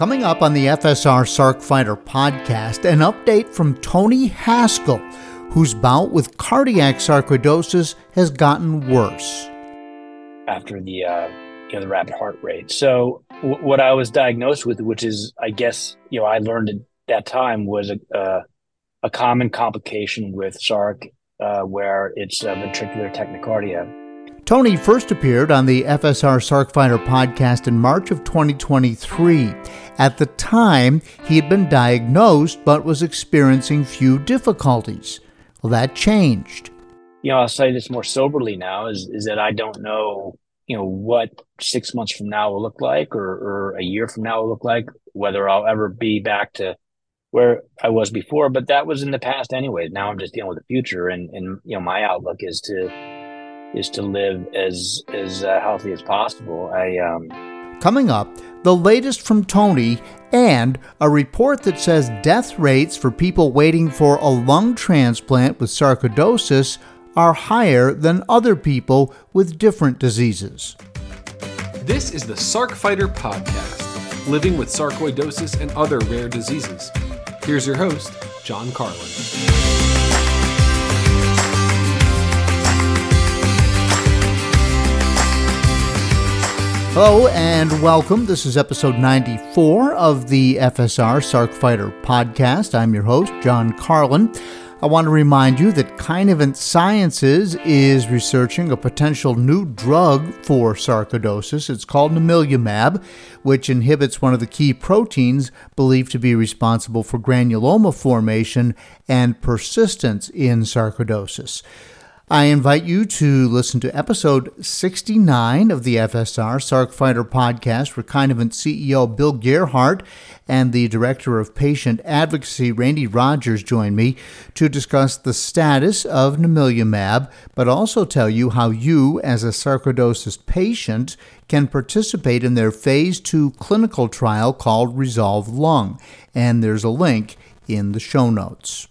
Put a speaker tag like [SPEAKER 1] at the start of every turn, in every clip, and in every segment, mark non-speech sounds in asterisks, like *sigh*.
[SPEAKER 1] Coming up on the FSR Sarc Fighter podcast, an update from Tony Haskel, whose bout with cardiac sarcoidosis has gotten worse.
[SPEAKER 2] After the uh, you know the rapid heart rate, so w- what I was diagnosed with, which is I guess you know I learned at that time was a uh, a common complication with SARC, uh, where it's ventricular tachycardia
[SPEAKER 1] Tony first appeared on the FSR Sarc Fighter podcast in March of 2023. At the time, he had been diagnosed but was experiencing few difficulties. Well, that changed.
[SPEAKER 2] You know, I'll say this more soberly now is, is that I don't know, you know, what six months from now will look like or, or a year from now will look like, whether I'll ever be back to where I was before, but that was in the past anyway. Now I'm just dealing with the future and, and, you know, my outlook is to, is to live as as uh, healthy as possible. I um,
[SPEAKER 1] coming up the latest from Tony and a report that says death rates for people waiting for a lung transplant with sarcoidosis are higher than other people with different diseases.
[SPEAKER 3] This is the Sarc Fighter podcast, living with sarcoidosis and other rare diseases. Here's your host, John Carlin.
[SPEAKER 1] Hello and welcome. This is episode 94 of the FSR Sarc Fighter podcast. I'm your host, John Carlin. I want to remind you that Kinevant Sciences is researching a potential new drug for sarcoidosis. It's called namilumab, which inhibits one of the key proteins believed to be responsible for granuloma formation and persistence in sarcoidosis. I invite you to listen to episode 69 of the FSR Sarc Fighter podcast, where Kinevant CEO Bill Gerhardt and the Director of Patient Advocacy Randy Rogers join me to discuss the status of namilumab, but also tell you how you, as a sarcoidosis patient, can participate in their phase 2 clinical trial called Resolve Lung. And there's a link in the show notes.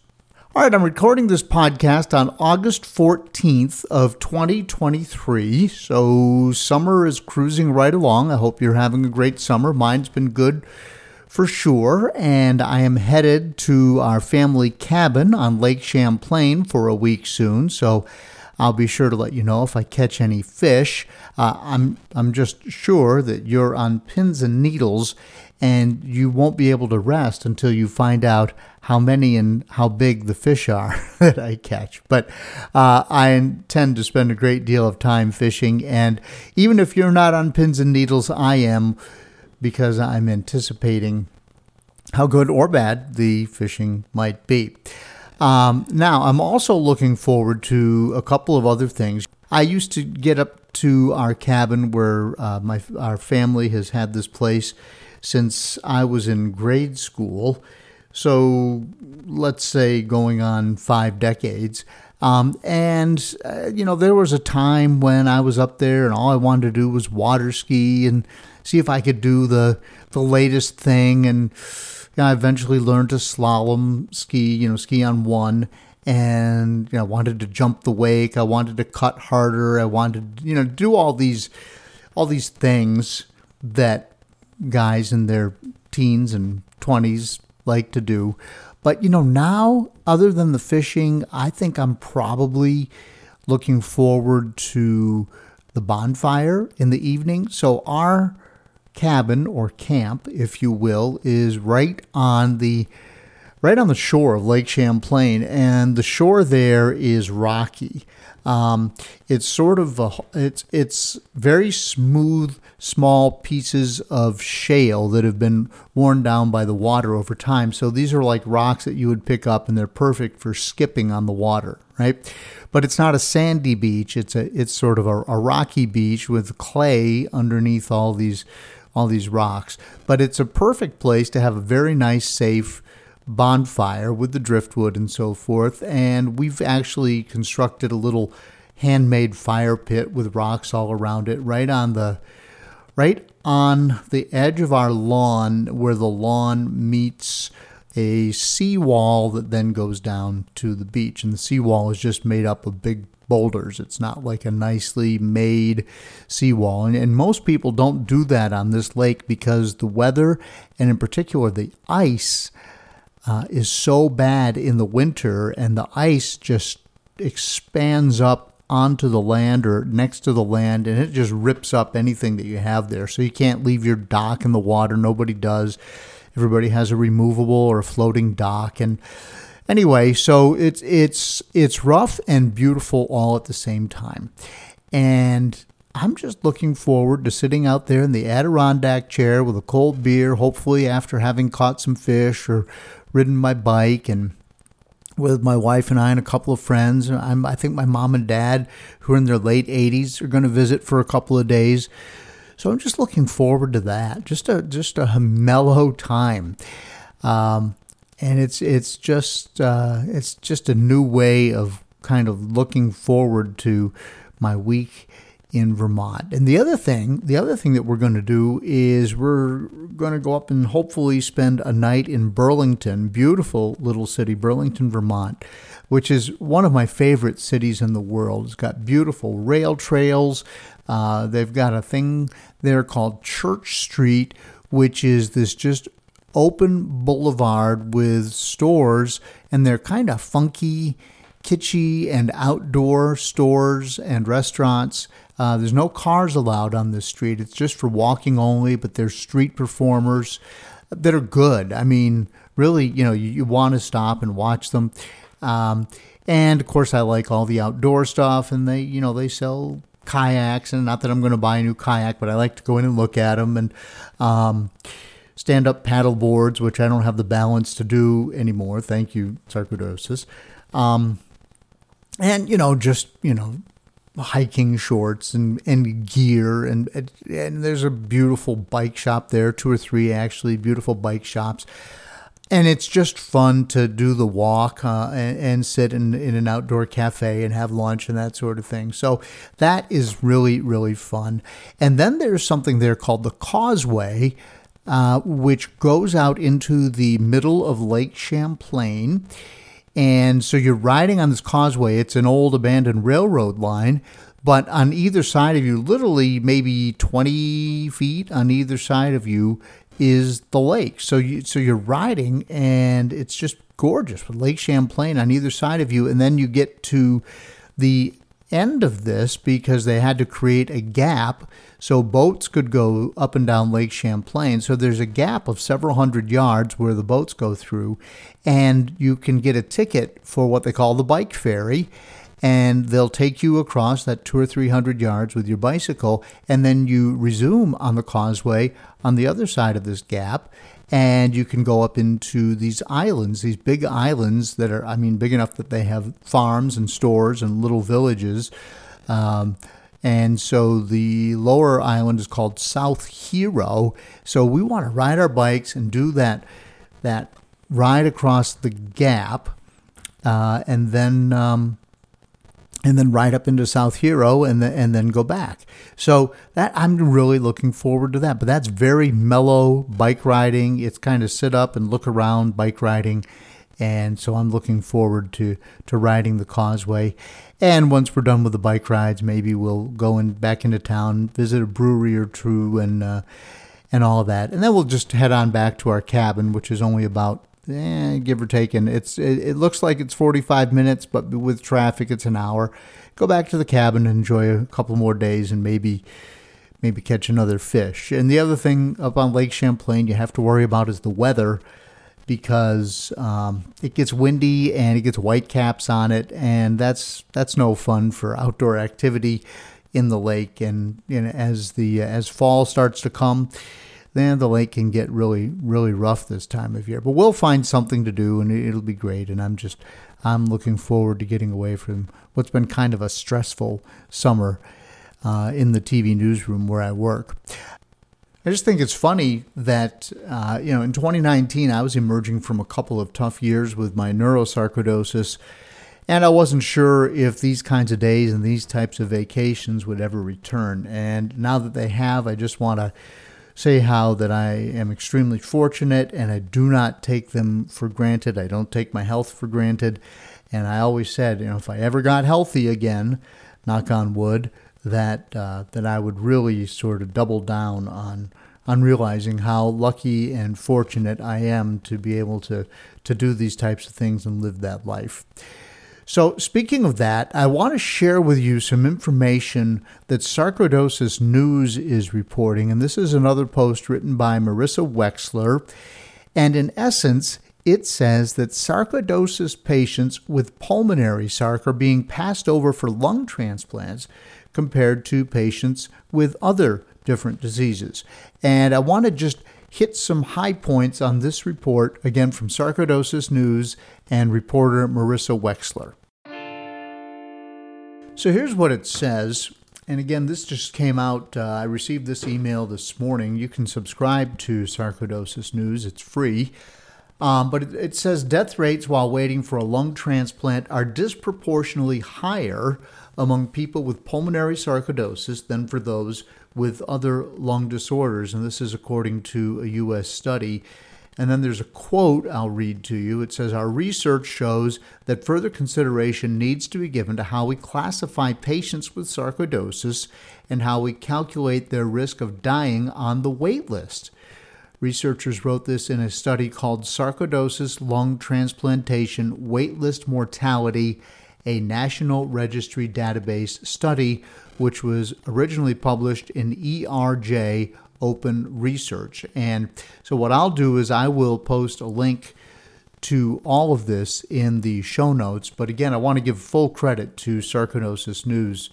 [SPEAKER 1] All right, I'm recording this podcast on August 14th of 2023. So summer is cruising right along. I hope you're having a great summer. Mine's been good for sure, and I am headed to our family cabin on Lake Champlain for a week soon. So I'll be sure to let you know if I catch any fish. Uh, I'm I'm just sure that you're on pins and needles and you won't be able to rest until you find out how many and how big the fish are *laughs* that I catch. But uh, I intend to spend a great deal of time fishing, and even if you're not on pins and needles, I am because I'm anticipating how good or bad the fishing might be. Um, now, I'm also looking forward to a couple of other things. I used to get up to our cabin where uh, my our family has had this place since I was in grade school. So let's say going on five decades. Um, and, uh, you know, there was a time when I was up there and all I wanted to do was water ski and see if I could do the, the latest thing. And you know, I eventually learned to slalom ski, you know, ski on one. And, you know, I wanted to jump the wake. I wanted to cut harder. I wanted, you know, do all these, all these things that guys in their teens and 20s like to do. But you know, now other than the fishing, I think I'm probably looking forward to the bonfire in the evening. So our cabin or camp, if you will, is right on the right on the shore of Lake Champlain, and the shore there is rocky. Um, it's sort of a, it's it's very smooth, small pieces of shale that have been worn down by the water over time. So these are like rocks that you would pick up, and they're perfect for skipping on the water, right? But it's not a sandy beach. It's a it's sort of a, a rocky beach with clay underneath all these all these rocks. But it's a perfect place to have a very nice, safe bonfire with the driftwood and so forth. And we've actually constructed a little handmade fire pit with rocks all around it, right on the right on the edge of our lawn where the lawn meets a seawall that then goes down to the beach. And the seawall is just made up of big boulders. It's not like a nicely made seawall. And, and most people don't do that on this lake because the weather, and in particular the ice, uh, is so bad in the winter, and the ice just expands up onto the land or next to the land and it just rips up anything that you have there. So you can't leave your dock in the water. Nobody does. Everybody has a removable or a floating dock and anyway, so it's it's it's rough and beautiful all at the same time. And I'm just looking forward to sitting out there in the Adirondack chair with a cold beer, hopefully after having caught some fish or ridden my bike and with my wife and I and a couple of friends. I'm, I think my mom and dad, who are in their late 80s, are going to visit for a couple of days. So I'm just looking forward to that. Just a just a mellow time, um, and it's it's just uh, it's just a new way of kind of looking forward to my week in Vermont. And the other thing, the other thing that we're going to do is we're going to go up and hopefully spend a night in Burlington, beautiful little city, Burlington, Vermont, which is one of my favorite cities in the world. It's got beautiful rail trails. Uh, they've got a thing there called Church Street, which is this just open boulevard with stores, and they're kind of funky kitschy and outdoor stores and restaurants. Uh, there's no cars allowed on this street. It's just for walking only, but there's street performers that are good. I mean, really, you know, you, you want to stop and watch them. Um, and of course, I like all the outdoor stuff, and they, you know, they sell kayaks. And not that I'm going to buy a new kayak, but I like to go in and look at them and um, stand up paddle boards, which I don't have the balance to do anymore. Thank you, sarcoidosis. Um, and you know, just you know, hiking shorts and, and gear and and there's a beautiful bike shop there two or three actually beautiful bike shops. And it's just fun to do the walk uh, and, and, sit in, in an outdoor cafe and have lunch and that sort of thing. So that is really really fun. And then there's something there called the causeway uh, which goes out into the middle of lake champlain and so you're riding on this causeway. It's an old abandoned railroad line, but on either side of you, literally maybe 20 feet on either side of you, is the lake. So you so you're riding, and it's just gorgeous with Lake Champlain on either side of you, and then you get to the end of this because they had to create a gap so boats could go up and down Lake Champlain. So there's a gap of several hundred yards where the boats go through, and you can get a ticket for what they call the bike ferry. And they'll take you across that two or three hundred yards with your bicycle, and then you resume on the causeway on the other side of this gap and you can go up into these islands, these big islands that are, I mean, big enough that they have farms and stores and little villages. Um, and so the lower island is called South Hero. So we want to ride our bikes and do that that ride across the gap, uh, and then um, and then ride up into South Hero and then and then go back. So that I'm really looking forward to that. But that's very mellow bike riding. It's kind of sit up and look around bike riding. And so I'm looking forward to, to riding the causeway. And once we're done with the bike rides, maybe we'll go in, back into town, visit a brewery or two, and uh, and all that. And then we'll just head on back to our cabin, which is only about eh, give or take. And it's it, it, looks like it's 45 minutes, but with traffic, it's an hour. Go back to the cabin and enjoy a couple more days, and maybe maybe catch another fish. And the other thing up on Lake Champlain you have to worry about is the weather because um, it gets windy and it gets whitecaps on it, and that's that's no fun for outdoor activity in the lake. And know, as the as fall starts to come, then the lake can get really, really rough this time of year. But we'll find something to do, and it'll be great. And I'm just, I'm looking forward to getting away from what's been kind of a stressful summer uh, in the TV newsroom where I work. I just think it's funny that, uh, you know, in 2019, I was emerging from a couple of tough years with my neurosarcoidosis, and I wasn't sure if these kinds of days and these types of vacations would ever return. And now that they have, I just want to say how that I am extremely fortunate and I do not take them for granted. I don't take my health for granted. And I always said, you know, if I ever got healthy again, knock on wood, that uh, that I would really sort of double down on on realizing how lucky and fortunate I am to be able to to do these types of things and live that life. So, speaking of that, I want to share with you some information that Sarcoidosis News is reporting. And this is another post written by Marisa Wexler. And in essence, it says that sarcoidosis patients with pulmonary sarc are being passed over for lung transplants compared to patients with other different diseases. And I want to just hit some high points on this report, again from Sarcoidosis News and reporter Marisa Wexler. So here's what it says. And again, this just came out. Uh, I received this email this morning. You can subscribe to Sarcoidosis News, it's free. Um, but it, it says death rates while waiting for a lung transplant are disproportionately higher among people with pulmonary sarcoidosis than for those with other lung disorders. And this is according to a U.S. study. And then there's a quote I'll read to you. It says, Our research shows that further consideration needs to be given to how we classify patients with sarcoidosis and how we calculate their risk of dying on the wait list. Researchers wrote this in a study called Sarcoidosis Lung Transplantation Waitlist Mortality, a National Registry Database study, which was originally published in ERJ open research. And so, what I'll do is I will post a link to all of this in the show notes. But again, I want to give full credit to Sarcoidosis News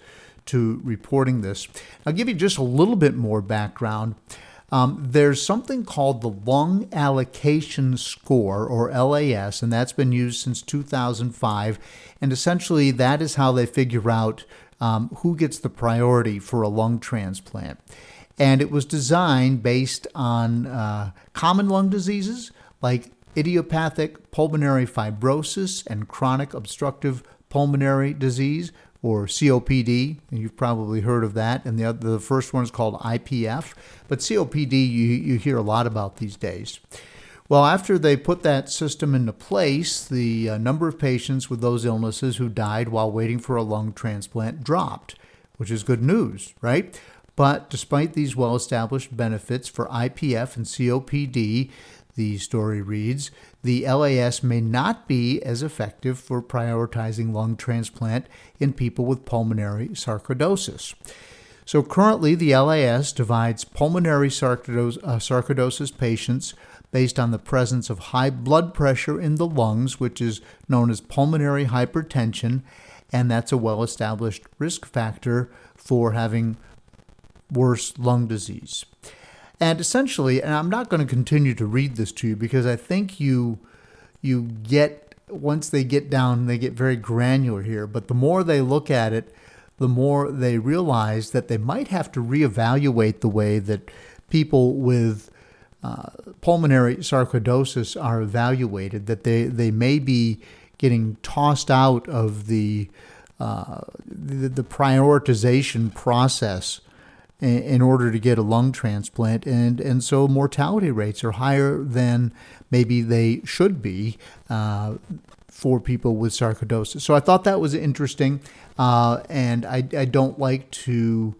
[SPEAKER 1] to reporting this. I'll give you just a little bit more background. Um, there's something called the Lung Allocation Score, or LAS, and that's been used since 2005. And essentially, that is how they figure out um, who gets the priority for a lung transplant and it was designed based on uh, common lung diseases like idiopathic pulmonary fibrosis and chronic obstructive pulmonary disease or COPD. You've probably heard of that. And the, other, the first one is called IPF. But COPD, you, you hear a lot about these days. Well, after they put that system into place, the uh, number of patients with those illnesses who died while waiting for a lung transplant dropped, which is good news, right? But despite these well established benefits for IPF and COPD, the story reads, the LAS may not be as effective for prioritizing lung transplant in people with pulmonary sarcoidosis. So currently, the LAS divides pulmonary sarcoidosis, uh, sarcoidosis patients based on the presence of high blood pressure in the lungs, which is known as pulmonary hypertension, and that's a well established risk factor for having worse lung disease. And essentially, and I'm not going to continue to read this to you because I think you you get once they get down, they get very granular here. But the more they look at it, the more they realize that they might have to reevaluate the way that people with uh, pulmonary sarcoidosis are evaluated. That they they may be getting tossed out of the uh, the, the prioritization process in order to get a lung transplant, and and so mortality rates are higher than maybe they should be uh, for people with sarcoidosis. So I thought that was interesting, uh, and I I don't like to,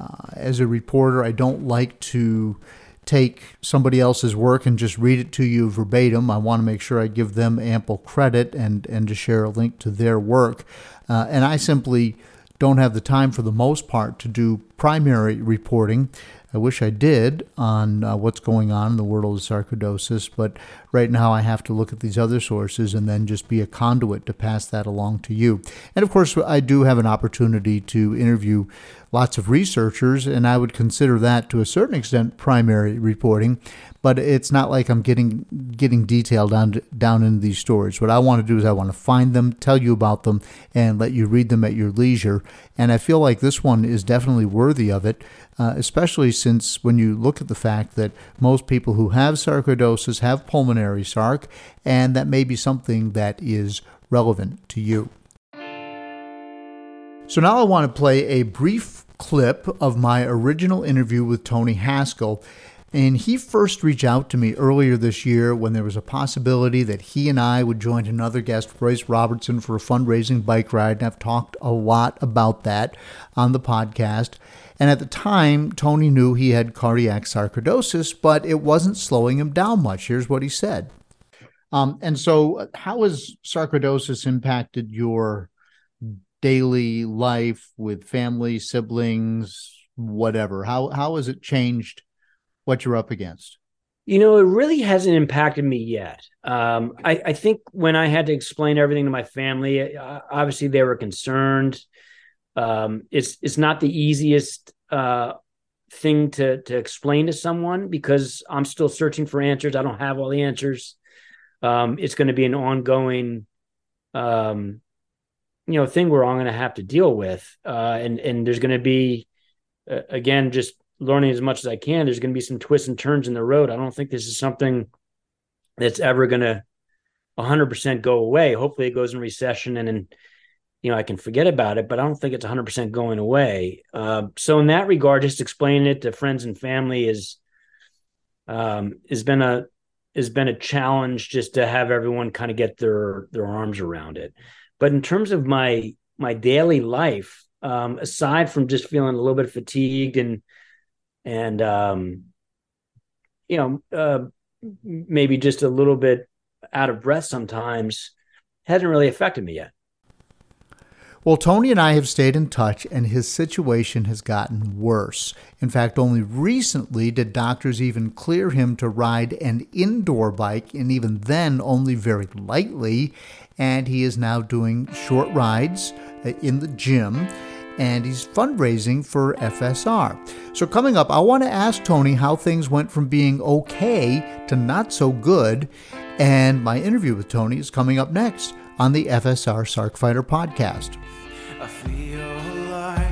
[SPEAKER 1] uh, as a reporter, I don't like to take somebody else's work and just read it to you verbatim. I want to make sure I give them ample credit and and to share a link to their work, uh, and I simply don't have the time for the most part to do primary reporting. I wish I did on uh, what's going on in the world of sarcoidosis, but right now I have to look at these other sources and then just be a conduit to pass that along to you. And of course, I do have an opportunity to interview lots of researchers, and I would consider that to a certain extent primary reporting but it's not like I'm getting getting detailed down down in these stories. What I want to do is I want to find them, tell you about them, and let you read them at your leisure. And I feel like this one is definitely worthy of it, uh, especially since when you look at the fact that most people who have sarcoidosis have pulmonary sarc, and that may be something that is relevant to you. So now I want to play a brief clip of my original interview with Tony Haskel And he first reached out to me earlier this year when there was a possibility that he and I would join another guest, Royce Robertson, for a fundraising bike ride. And I've talked a lot about that on the podcast. And at the time, Tony knew he had cardiac sarcoidosis, but it wasn't slowing him down much. Here's what he said. Um, and so, how has sarcoidosis impacted your daily life with family, siblings, whatever? How how has it changed what you're up against?
[SPEAKER 2] You know, it really hasn't impacted me yet. Um, I, I, think when I had to explain everything to my family, obviously they were concerned. Um, it's it's not the easiest uh, thing to to explain to someone because I'm still searching for answers. I don't have all the answers. Um, it's going to be an ongoing, um, you know, thing where I'm going to have to deal with, uh, and and there's going to be, again, just learning as much as I can. There's going to be some twists and turns in the road. I don't think this is something that's ever going to 100% go away. Hopefully, it goes in recession and then, you know, I can forget about it, but I don't think it's 100% going away. Uh, so, in that regard, just explaining it to friends and family is, um, has been a, has been a challenge just to have everyone kind of get their their arms around it. But in terms of my my daily life, um, aside from just feeling a little bit fatigued and and um, you know uh, maybe just a little bit out of breath sometimes hasn't really affected me yet.
[SPEAKER 1] Well, Tony and I have stayed in touch, and his situation has gotten worse. In fact, only recently did doctors even clear him to ride an indoor bike, and even then, only very lightly. And he is now doing short rides uh, in the gym and he's fundraising for FSR. So, coming up, I want to ask Tony how things went from being okay to not so good. And my interview with Tony is coming up next on the FSR Sarc Fighter podcast. I feel like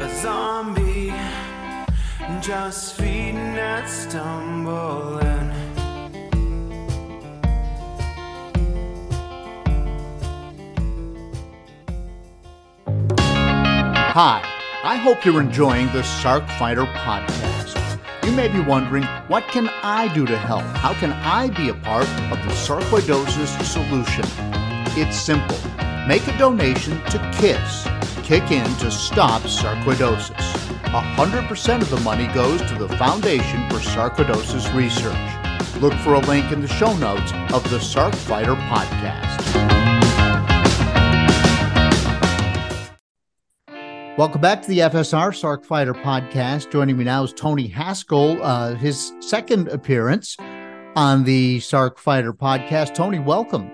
[SPEAKER 1] a zombie, just feeding and stumbling. Hi, I hope you're enjoying the Sarc Fighter podcast. You may be wondering, what can I do to help? How can I be a part of the sarcoidosis solution? It's simple. Make a donation to KISS, Kick In to Stop Sarcoidosis. 100% of the money goes to the Foundation for Sarcoidosis Research. Look for a link in the show notes of the Sarc Fighter podcast. Welcome back to the FSR Sarc Fighter podcast. Joining me now is Tony Haskel, uh, his second appearance on the Sarc Fighter podcast. Tony, welcome.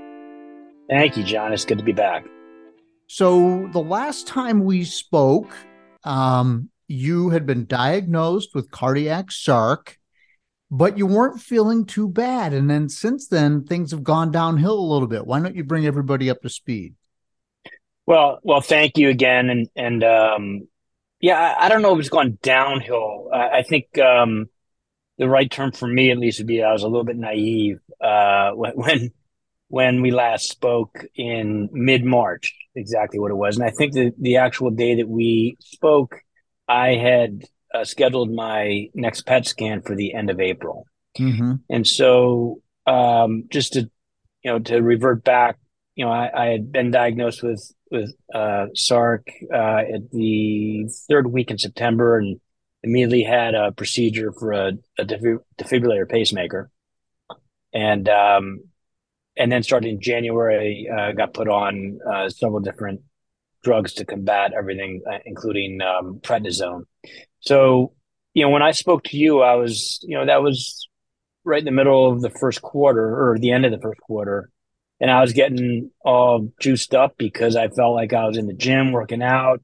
[SPEAKER 2] Thank you, John. It's good to be back.
[SPEAKER 1] So, the last time we spoke, um, you had been diagnosed with cardiac sarc, but you weren't feeling too bad. And then since then, things have gone downhill a little bit. Why don't you bring everybody up to speed?
[SPEAKER 2] Well, well, thank you again, and and um, yeah, I, I, don't know if it's gone downhill. I, I think um, the right term for me, at least, would be I was a little bit naive uh, *laughs* when when we last spoke in mid March. Exactly what it was, and I think the the actual day that we spoke, I had uh, scheduled my next PET scan for the end of April, mm-hmm. and so um, just to you know to revert back you know, I, I, had been diagnosed with with uh, SARC uh, at the third week in September, and immediately had a procedure for a, a defibrillator pacemaker, and um, and then starting in January, uh, got put on uh, several different drugs to combat everything, uh, including um, prednisone. So, you know, when I spoke to you, I was, you know, that was right in the middle of the first quarter or the end of the first quarter and I was getting all juiced up because I felt like I was in the gym working out,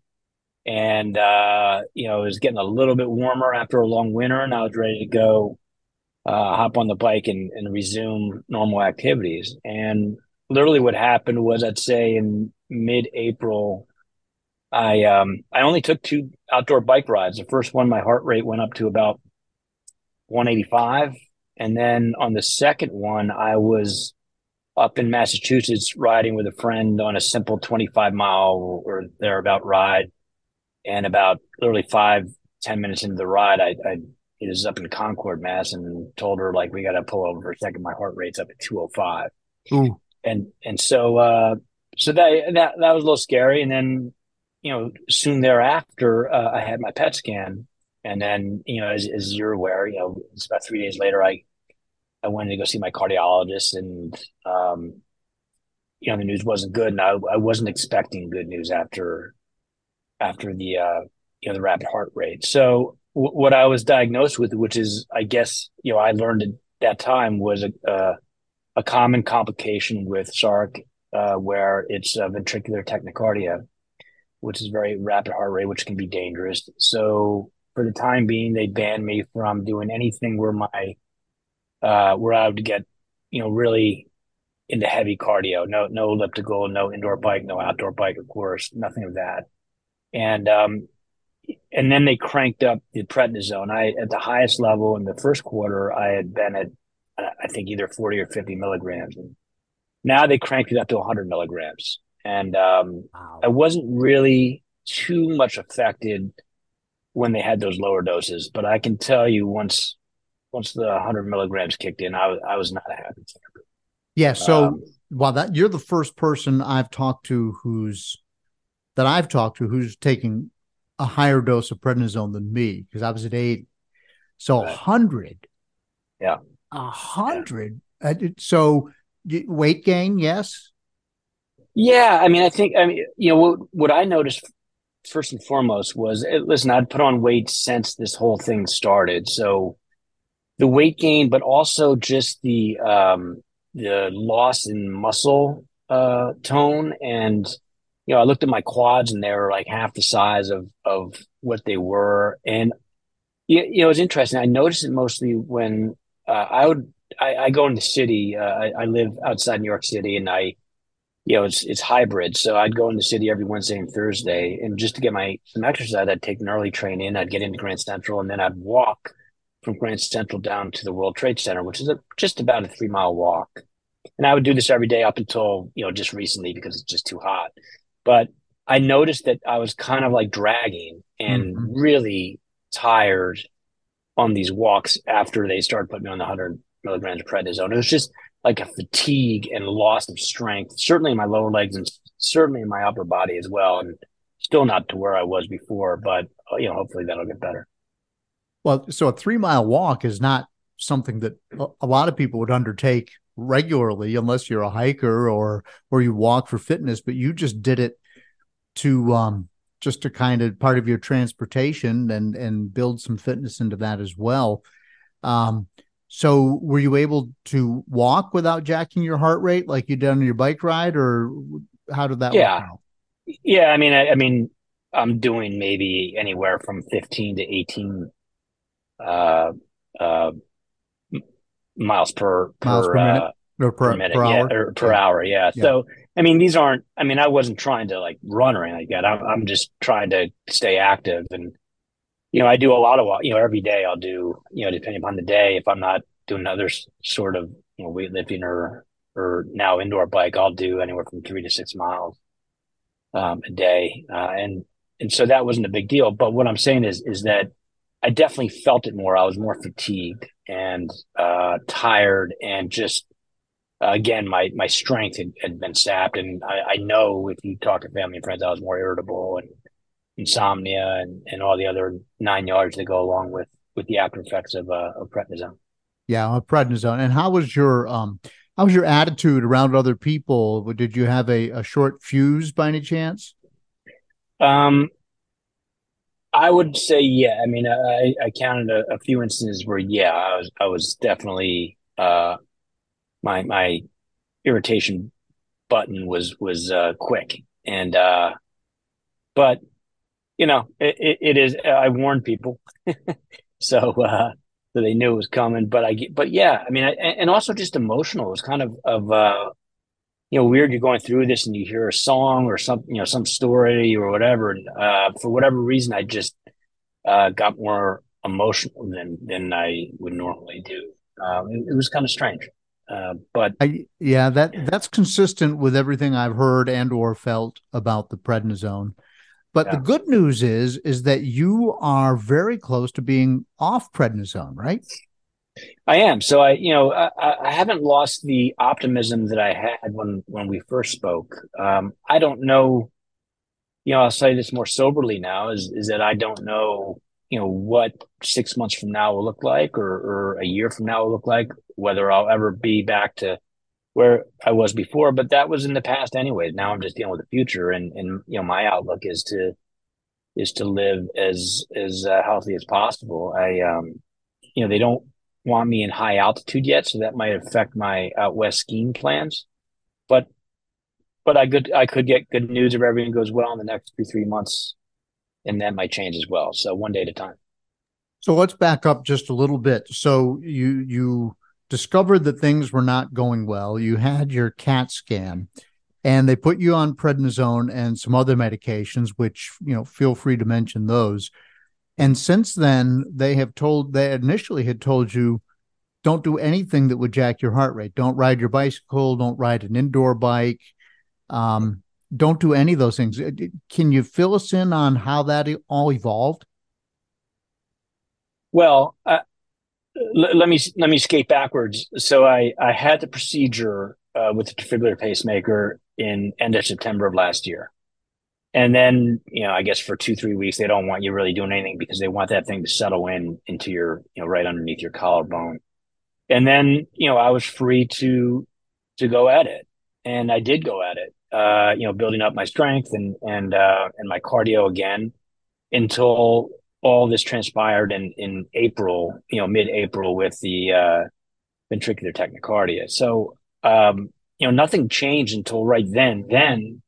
[SPEAKER 2] and uh, you know it was getting a little bit warmer after a long winter, and I was ready to go uh, hop on the bike and, and resume normal activities. And literally, what happened was, I'd say in mid-April, I um, I only took two outdoor bike rides. The first one, my heart rate went up to about 185, and then on the second one, I was up in Massachusetts riding with a friend on a simple 25 mile or thereabout ride. And about literally five ten minutes into the ride, I, I it was up in Concord, Mass, and told her like we got to pull over for a second. My heart rate's up at 205.
[SPEAKER 1] Ooh.
[SPEAKER 2] And and so uh, so that that that was a little scary. And then you know soon thereafter, uh, I had my PET scan, and then you know as, as you're aware, you know it's about three days later, I I went to go see my cardiologist, and um, you know the news wasn't good, and I I wasn't expecting good news after after the uh, you know the rapid heart rate. So w- what I was diagnosed with, which is I guess you know I learned at that time was a a common complication with SARC, uh, where it's ventricular tachycardia, which is very rapid heart rate, which can be dangerous. So for the time being, they banned me from doing anything where my uh, where I would get you know really into heavy cardio. No, no elliptical, no indoor bike, no outdoor bike, of course, nothing of that. And um, and then they cranked up the prednisone. I at the highest level in the first quarter, I had been at I think either forty or fifty milligrams. And now they cranked it up to hundred milligrams, and um, wow. I wasn't really too much affected when they had those lower doses. But I can tell you once once the hundred milligrams kicked in, I was I was not a happy camper.
[SPEAKER 1] Yeah. So um, while that you're the first person I've talked to who's that I've talked to who's taking a higher dose of prednisone than me because I was at 80. So right. 100.
[SPEAKER 2] Yeah.
[SPEAKER 1] A 100. Yeah. Uh, so weight gain, yes?
[SPEAKER 2] Yeah. I mean, I think, I mean, you know, what, what I noticed first and foremost was eh, listen, I'd put on weight since this whole thing started. So the weight gain, but also just the, um, the loss in muscle uh, tone and you know, I looked at my quads and they were like half the size of of what they were, and you, you know, it's interesting. I noticed it mostly when uh, I would I, I, go in the city. Uh, I, I, live outside New York City, and I, you know, it's it's hybrid. So I'd go in the city every Wednesday and Thursday, and just to get my some exercise, I'd take an early train in. I'd get into Grand Central, and then I'd walk from Grand Central down to the World Trade Center, which is a, just about a three mile walk. And I would do this every day up until you know just recently because it's just too hot. But I noticed that I was kind of like dragging and mm-hmm. really tired on these walks after they started putting me on the 100 milligrams of prednisone. It was just like a fatigue and loss of strength, certainly in my lower legs and certainly in my upper body as well. And still not to where I was before, but you know, hopefully that'll get better.
[SPEAKER 1] Well, so a three mile walk is not something that a lot of people would undertake regularly unless you're a hiker or or you walk for fitness but you just did it to um just to kind of part of your transportation and and build some fitness into that as well. Um so were you able to walk without jacking your heart rate like you did on your bike ride or how did that
[SPEAKER 2] yeah. yeah i mean I, I mean i'm doing maybe anywhere from 15 to 18 uh uh miles per
[SPEAKER 1] miles per, per minute uh,
[SPEAKER 2] or per, per minute, per hour, yeah, or per yeah. hour, yeah. yeah. So I mean, these aren't. I mean, I wasn't trying to like run or anything like that. I'm, I'm just trying to stay active, and you know, I do a lot of you know every day. I'll do you know depending upon the day. If I'm not doing other sort of you know weightlifting or or now indoor bike, I'll do anywhere from three to six miles um, a day, uh, and and so that wasn't a big deal. But what I'm saying is is that I definitely felt it more. I was more fatigued and uh, tired and just uh, again my my strength had, had been sapped, and I, I, know if you talk to family and friends, I was more irritable and insomnia and, and all the other nine yards that go along with with the after effects of uh, of prednisone.
[SPEAKER 1] Yeah, prednisone. And how was your um how was your attitude around other people? Did you have a, a short fuse by any chance?
[SPEAKER 2] Um, I would say yeah. I mean, I, I counted a, a, few instances where yeah, I was I was definitely uh, my my irritation button was was uh, quick. And uh, but you know it, it is I warned people. *laughs* So uh, so they knew it was coming. But I but yeah I mean I, and also just emotional. It was kind of of uh, you know weird you're going through this and you hear a song or some you know some story or whatever and uh, for whatever reason I just uh, got more emotional than than I would normally do um, it, it was kind of strange uh, but
[SPEAKER 1] I, yeah, that that's consistent with everything I've heard and or felt about the prednisone. But
[SPEAKER 2] Yeah.
[SPEAKER 1] the good news is is that you are very close to being off prednisone, right?
[SPEAKER 2] I am. So I, you know, I, I haven't lost the optimism that I had when when we first spoke. Um, I don't know. You know, I'll say this more soberly now: is is that I don't know. You know what six months from now will look like, or or a year from now will look like. Whether I'll ever be back to where I was before, but that was in the past anyway. Now I'm just dealing with the future, and and you know, my outlook is to is to live as as uh, healthy as possible. I um, you know, they don't want me in high altitude yet, so that might affect my out west skiing plans. But but I could I could get good news if everything goes well in the next two three months, and that might change as well. So one day at a time.
[SPEAKER 1] So let's back up just a little bit. So you you discovered that things were not going well. You had your CAT scan, and they put you on prednisone and some other medications, which you know feel free to mention those. And since then, they have told they initially had told you don't do anything that would jack your heart rate. Don't ride your bicycle. Don't ride an indoor bike. Um, don't do any of those things. Uh, Can you fill us in on how that all evolved?
[SPEAKER 2] Well, uh, let me let me skate backwards. So I I had the procedure uh, with the defibrillator pacemaker in end of September of last year. And then, you know, I guess for two, three weeks, they don't want you really doing anything because they want that thing to settle in into your, you know, right underneath your collarbone. And then, you know, I was free to to go at it, and I did go at it. Uh, you know, building up my strength and and uh, and my cardio again until all this transpired in in April. You know, mid April with the uh, ventricular tachycardia. So, um, you know, nothing changed until right then. Then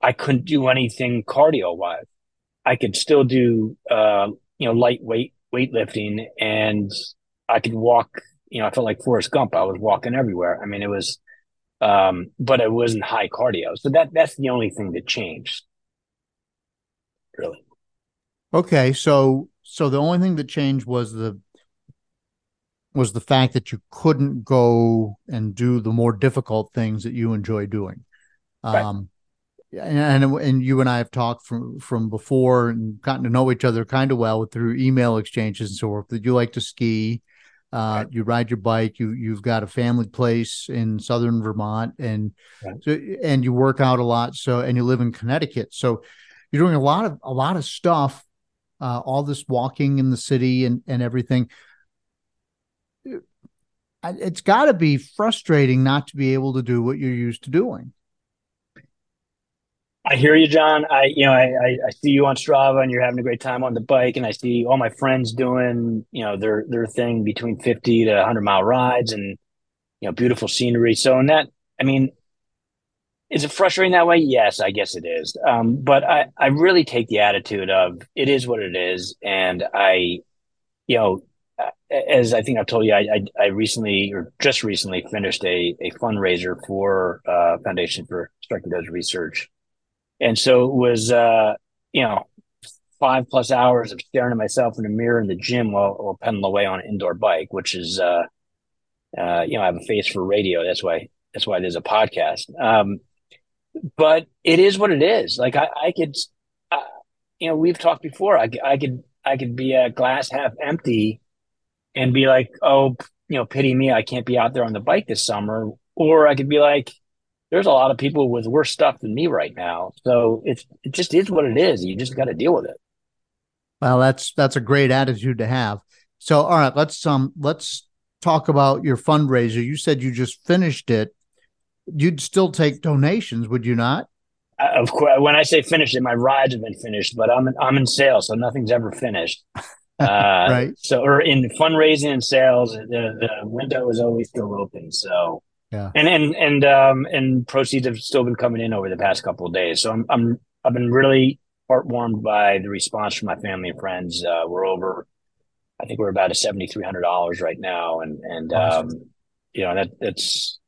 [SPEAKER 2] I couldn't do anything cardio wise. I could still do, uh, you know, lightweight weightlifting and I could walk, you know, I felt like Forrest Gump. I was walking everywhere. I mean, it was, um, but it wasn't high cardio. So that, that's the only thing that changed. Really.
[SPEAKER 1] Okay, so so the only thing that changed was the was the fact that you couldn't go and do the more difficult things that you enjoy doing.
[SPEAKER 2] Right.
[SPEAKER 1] Um and, and and you and I have talked from from before and gotten to know each other kind of well through email exchanges and so forth. That you like to ski, uh,
[SPEAKER 2] Right.
[SPEAKER 1] you ride your bike, you you've got a family place in southern Vermont, and
[SPEAKER 2] Right.
[SPEAKER 1] so and you work out a lot. So and you live in Connecticut, so you're doing a lot of a lot of stuff. Uh, all this walking in the city and and everything. It's got to be frustrating not to be able to do what you're used to doing.
[SPEAKER 2] I hear you, John. I, you know, I, I, see you on Strava and you're having a great time on the bike, and I see all my friends doing, you know, their their thing between 50 to 100 mile rides and, you know, beautiful scenery. So, in that, I mean, is it frustrating that way? Yes, I guess it is. Um, but I, I really take the attitude of it is what it is, and I, you know, as I think I've told you, I, I, I recently or just recently finished a a fundraiser for uh, Foundation for Sarcoidosis Research. And so it was, uh, you know, five plus hours of staring at myself in a mirror in the gym while, while pedaling away on an indoor bike, which is, uh, uh, you know, I have a face for radio. That's why, that's why there's a podcast. Um, but it is what it is. Like I, I could, uh, you know, we've talked before. I, I could, I could be a glass half empty and be like, oh, you know, pity me. I can't be out there on the bike this summer. Or I could be like, there's a lot of people with worse stuff than me right now. So it's it just is what it is. You just got to deal with it.
[SPEAKER 1] Well, that's that's a great attitude to have. So, all right, let's um let's talk about your fundraiser. You said you just finished it. You'd still take donations, would you not?
[SPEAKER 2] I, of course, when I say finished, it, my rides have been finished, but I'm in, I'm in sales, so nothing's ever finished. *laughs* Uh,
[SPEAKER 1] Right.
[SPEAKER 2] So, or in fundraising and sales, the, the window is always still open. So,
[SPEAKER 1] Yeah.
[SPEAKER 2] and and and um and proceeds have still been coming in over the past couple of days. So I'm I'm I've been really heartwarmed by the response from my family and friends. Uh, we're over, I think we're about a seventy three hundred dollars right now, and and um, you know that that's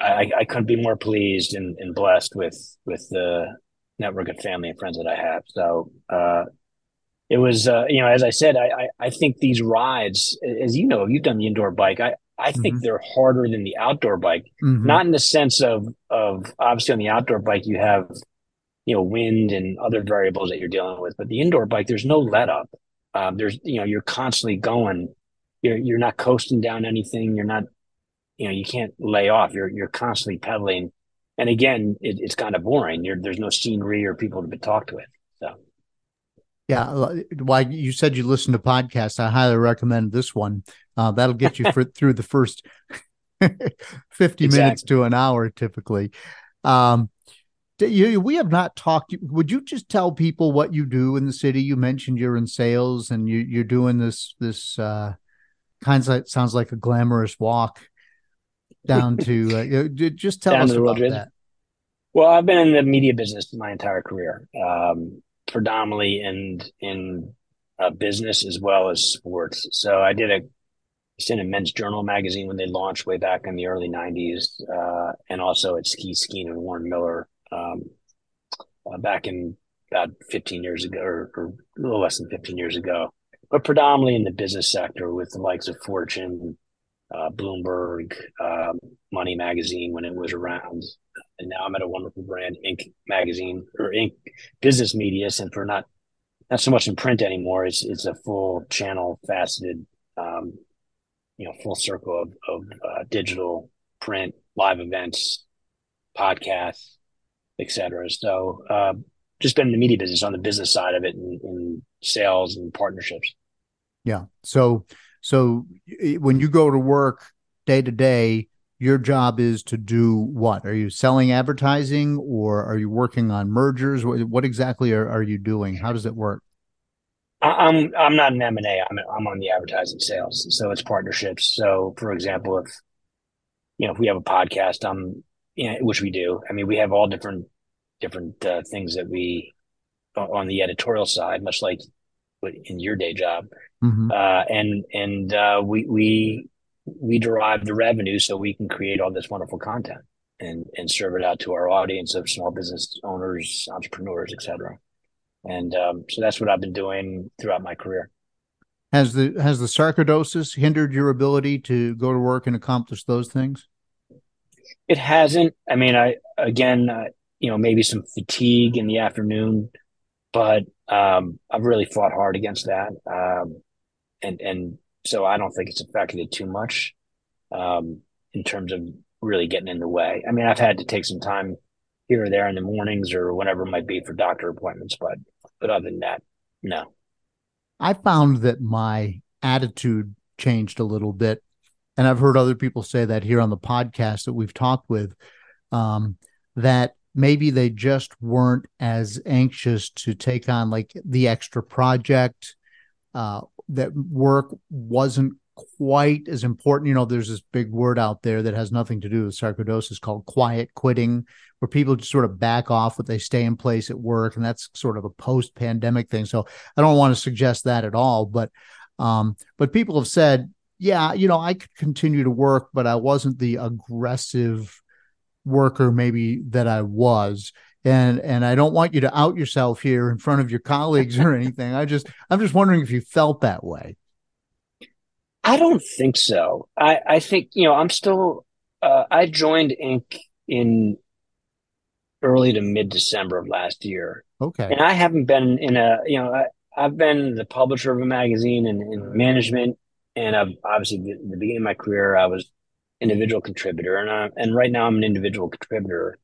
[SPEAKER 2] I I couldn't be more pleased and, and blessed with with the network of family and friends that I have. So uh, it was uh, you know as I said, I, I I think these rides, as you know, you've done the indoor bike. I I think
[SPEAKER 1] Mhm.
[SPEAKER 2] they're harder than the outdoor bike
[SPEAKER 1] Mhm.
[SPEAKER 2] not in the sense of of obviously on the outdoor bike you have you know, wind and other variables that you're dealing with. But the indoor bike, there's no let up. Um, there's, you know, you're constantly going. You're you're not coasting down anything. You're not, you know, you can't lay off. You're you're constantly pedaling. And again, it, it's kind of boring. You're, there's no scenery or people to talk with. So.
[SPEAKER 1] Yeah, why you said you listen to podcasts. I highly recommend this one. Uh, that'll get you for, *laughs* through the first *laughs* 50 exactly. minutes to an hour typically. Um, you, we have not talked. Would you just tell people what you do in the city? You mentioned you're in sales and you, you're doing this this uh, kind of sounds like a glamorous walk down to uh, *laughs* just tell us about that.
[SPEAKER 2] Well, I've been in the media business my entire career, um, predominantly in in uh, business as well as sports. So I did a stint in Men's Journal magazine when they launched way back in the early '90s, uh, and also at Ski Skiing and Warren Miller um, uh, back in about 15 years ago, or, or, a little less than 15 years ago. But predominantly in the business sector with the likes of Fortune, uh, Bloomberg, um, Money Magazine when it was around, and now I'm at a wonderful brand, Inc. Magazine or Inc. Business Media, and for not not so much in print anymore. It's it's a full channel, faceted, um, you know, full circle of of uh, digital, print, live events, podcasts, etc. So uh, just been in the media business on the business side of it, and, and sales and partnerships.
[SPEAKER 1] Yeah. So so when you go to work day to day, your job is to do what? Are you selling advertising or are you working on mergers? What, what exactly are, are you doing? How does it work?
[SPEAKER 2] I'm I'm not an M and A. I'm I'm on the advertising sales, so it's partnerships. So, for example, if you know if we have a podcast, I'm you know, which we do. I mean, we have all different different uh, things that we on the editorial side, much like in your day job, mm-hmm. uh, and and uh, we we we derive the revenue so we can create all this wonderful content and and serve it out to our audience of small business owners, entrepreneurs, etc. And um, so that's what I've been doing throughout my career.
[SPEAKER 1] Has the has the sarcoidosis hindered your ability to go to work and accomplish those things?
[SPEAKER 2] It hasn't. I mean, I again, uh, you know, maybe some fatigue in the afternoon, but um, I've really fought hard against that. Um, and, and so I don't think it's affected it too much um, in terms of really getting in the way. I mean, I've had to take some time here or there in the mornings or whatever it might be for doctor appointments, but but other than that, no.
[SPEAKER 1] I found that my attitude changed a little bit, and I've heard other people say that here on the podcast that we've talked with. Um, that maybe they just weren't as anxious to take on like the extra project uh, that work wasn't quite as important. You know there's this big word out there that has nothing to do with sarcoidosis called quiet quitting where people just sort of back off but they stay in place at work and that's sort of a post pandemic thing. So i don't want to suggest that at all but um but people have said yeah you know i could continue to work but i wasn't the aggressive worker maybe that I was and and I don't want you to out yourself here in front of your colleagues or *laughs* anything. I just I'm just wondering if you felt that way.
[SPEAKER 2] I don't think so. I I think you know I'm still uh, I joined Inc in early to mid December of last year.
[SPEAKER 1] Okay,
[SPEAKER 2] and I haven't been in a you know I, I've been the publisher of a magazine and in management, and I've obviously the beginning of my career I was individual contributor, and I, and right now I'm an individual contributor,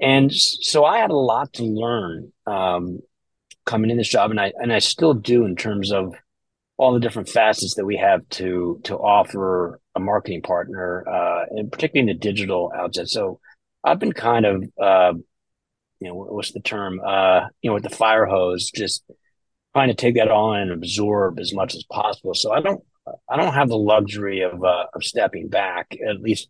[SPEAKER 2] and so I had a lot to learn um, coming in this job, and I and I still do in terms of all the different facets that we have to to offer a marketing partner, uh, and particularly in the digital outset. So I've been kind of, uh, you know, what's the term? Uh, you know, with the fire hose, just trying to take that all in and absorb as much as possible. So I don't I don't have the luxury of uh, of stepping back, at least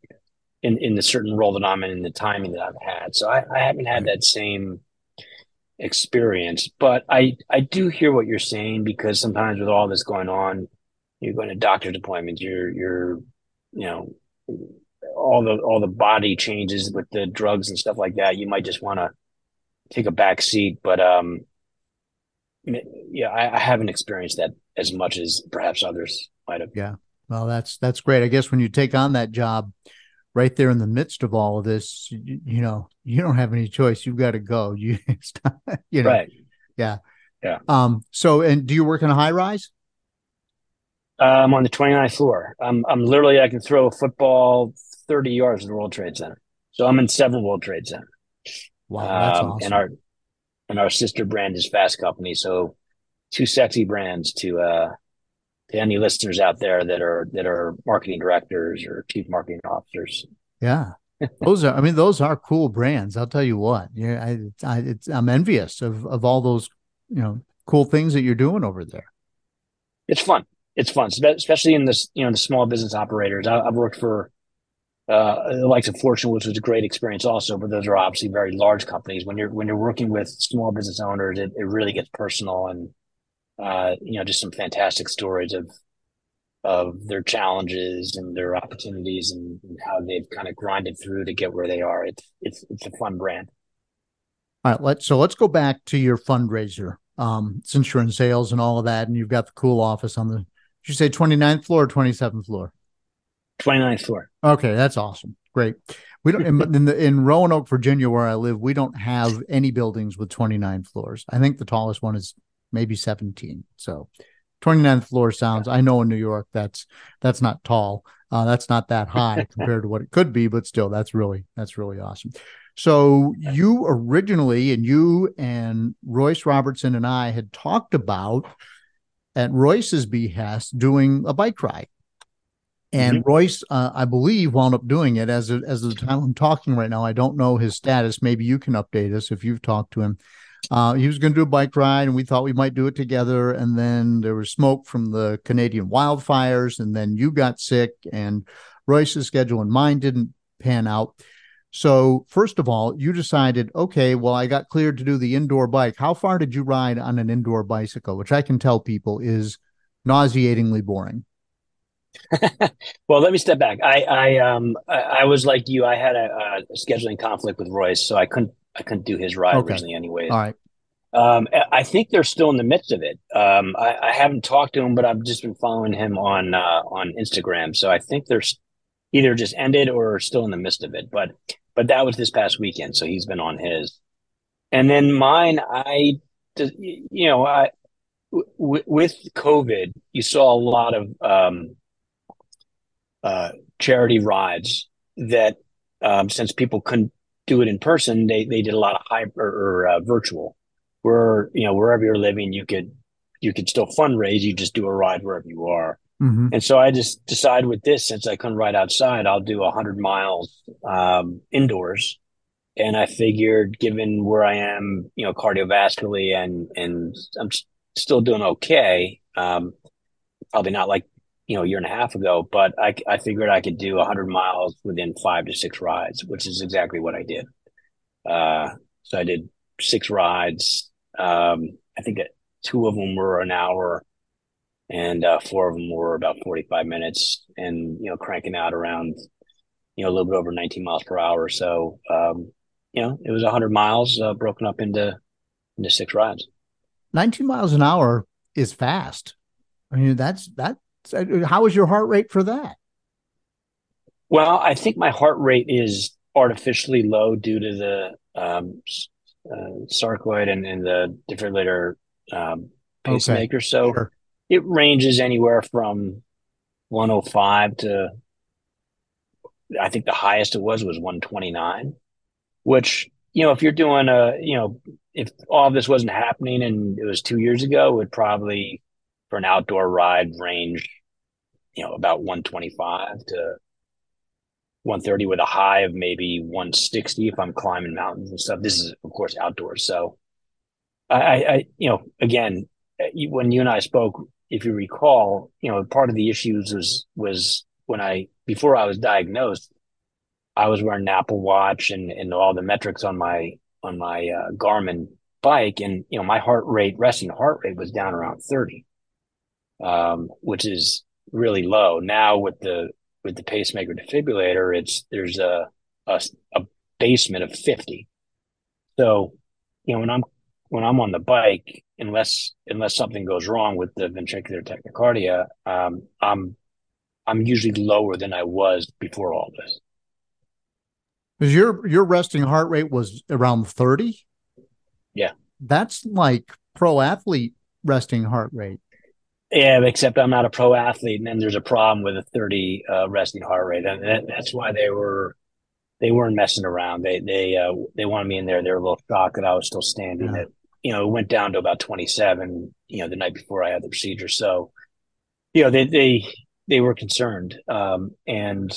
[SPEAKER 2] in in the certain role that I'm in, in the timing that I've had. So I, I haven't had that same experience, but I I do hear what you're saying because sometimes with all this going on, you're going to doctor's appointments, you're you're you know all the all the body changes with the drugs and stuff like that. You might just want to take a back seat, but um, yeah, I, I haven't experienced that as much as perhaps others might have.
[SPEAKER 1] Yeah. Well, that's that's great. I guess when you take on that job, right there in the midst of all of this, you, you know, you don't have any choice. You've got to go. *laughs* You, you know,
[SPEAKER 2] right.
[SPEAKER 1] Yeah.
[SPEAKER 2] Yeah.
[SPEAKER 1] Um, so, and do you work in a high rise?
[SPEAKER 2] Uh, I'm on the 29th floor. I'm, I'm literally, I can throw a football 30 yards in the World Trade Center. So I'm in seven World Trade Center.
[SPEAKER 1] Wow. That's
[SPEAKER 2] um,
[SPEAKER 1] awesome.
[SPEAKER 2] And our, and our sister brand is Fast Company. So two sexy brands to, uh, to any listeners out there that are, that are marketing directors or chief marketing officers.
[SPEAKER 1] Yeah. *laughs* those are, I mean, those are cool brands. I'll tell you what, yeah, I, I, it's, I'm envious of, of all those, you know, cool things that you're doing over there.
[SPEAKER 2] It's fun it's fun, especially in this, you know, the small business operators. I, have worked for uh, the likes of Fortune, which was a great experience also, but those are obviously very large companies. When you're when you're working with small business owners, it, it really gets personal and uh, you know, just some fantastic stories of of their challenges and their opportunities and, and how they've kind of grinded through to get where they are. It's it's it's a fun brand.
[SPEAKER 1] All right, let's so let's go back to your fundraiser. Um, since you're in sales and all of that, and you've got the cool office on the you say 29th floor or 27th floor?
[SPEAKER 2] 29th floor.
[SPEAKER 1] Okay, that's awesome. Great. We don't in, *laughs* in, the in Roanoke, Virginia, where I live, we don't have any buildings with 29 floors. I think the tallest one is maybe 17. So 29th floor sounds. I know in New York that's that's not tall. Uh, that's not that high *laughs* compared to what it could be, but still, that's really that's really awesome. So you originally, and you and Royce Robertson and I had talked about at Royce's behest doing a bike ride. And mm-hmm. Royce, uh, I believe, wound up doing it as of, as of the time I'm talking right now. I don't know his status. Maybe you can update us if you've talked to him. Uh, he was going to do a bike ride, and we thought we might do it together. And then there was smoke from the Canadian wildfires, and then you got sick, and Royce's schedule and mine didn't pan out. So, first of all, you decided, okay, well, I got cleared to do the indoor bike. How far did you ride on an indoor bicycle, which I can tell people is nauseatingly boring? *laughs*
[SPEAKER 2] well, let me step back. I, I, um, I, was like you. I had a, a, scheduling conflict with Royce, so I couldn't, I couldn't do his ride okay. originally, anyway.
[SPEAKER 1] All right.
[SPEAKER 2] Um, I think they're still in the midst of it. Um, I, I, haven't talked to him, but I've just been following him on uh, on Instagram. So I think they're either just ended or still in the midst of it. But but that was this past weekend, so he's been on his. And then mine, I, you know, I w- with COVID, you saw a lot of um, uh, charity rides that, um, since people couldn't do it in person, they they did a lot of hybrid or, or uh, virtual, where you know wherever you're living, you could you could still fundraise. You just do a ride wherever you are. Mm-hmm. And so I just decided with this, since I couldn't ride outside, I'll do a hundred miles um, indoors. And I figured, given where I am, you know, cardiovascularly, and and I'm still doing okay. Um, probably not like you know a year and a half ago, but I I figured I could do a hundred miles within five to six rides, which is exactly what I did. Uh, so I did six rides. Um, I think two of them were an hour and uh, four of them were about 45 minutes and you know cranking out around you know a little bit over 19 miles per hour so um, you know it was 100 miles uh, broken up into into six rides
[SPEAKER 1] 19 miles an hour is fast i mean that's that how is your heart rate for that
[SPEAKER 2] well i think my heart rate is artificially low due to the um, uh, sarcoid and, and the defibrillator um, pacemaker okay. so sure it ranges anywhere from 105 to I think the highest it was was 129, which you know if you're doing a you know if all this wasn't happening and it was two years ago, it would probably for an outdoor ride range you know about 125 to 130 with a high of maybe 160 if I'm climbing mountains and stuff. This is of course outdoors, so I, I you know again when you and I spoke if you recall, you know, part of the issues was was when I before I was diagnosed, I was wearing an Apple Watch and and all the metrics on my on my uh, Garmin bike, and you know, my heart rate, resting heart rate, was down around thirty, um, which is really low. Now with the with the pacemaker defibrillator, it's there's a a, a basement of fifty. So, you know, when I'm when I'm on the bike, unless unless something goes wrong with the ventricular tachycardia, um, I'm I'm usually lower than I was before all this.
[SPEAKER 1] Because your your resting heart rate was around 30?
[SPEAKER 2] Yeah.
[SPEAKER 1] That's like pro athlete resting heart rate.
[SPEAKER 2] Yeah, except I'm not a pro athlete, and then there's a problem with a 30 uh, resting heart rate, and that, that's why they were they weren't messing around. They they uh, they wanted me in there. They were a little shocked that I was still standing. Yeah. It you know it went down to about 27. You know the night before I had the procedure, so you know they they they were concerned, um, and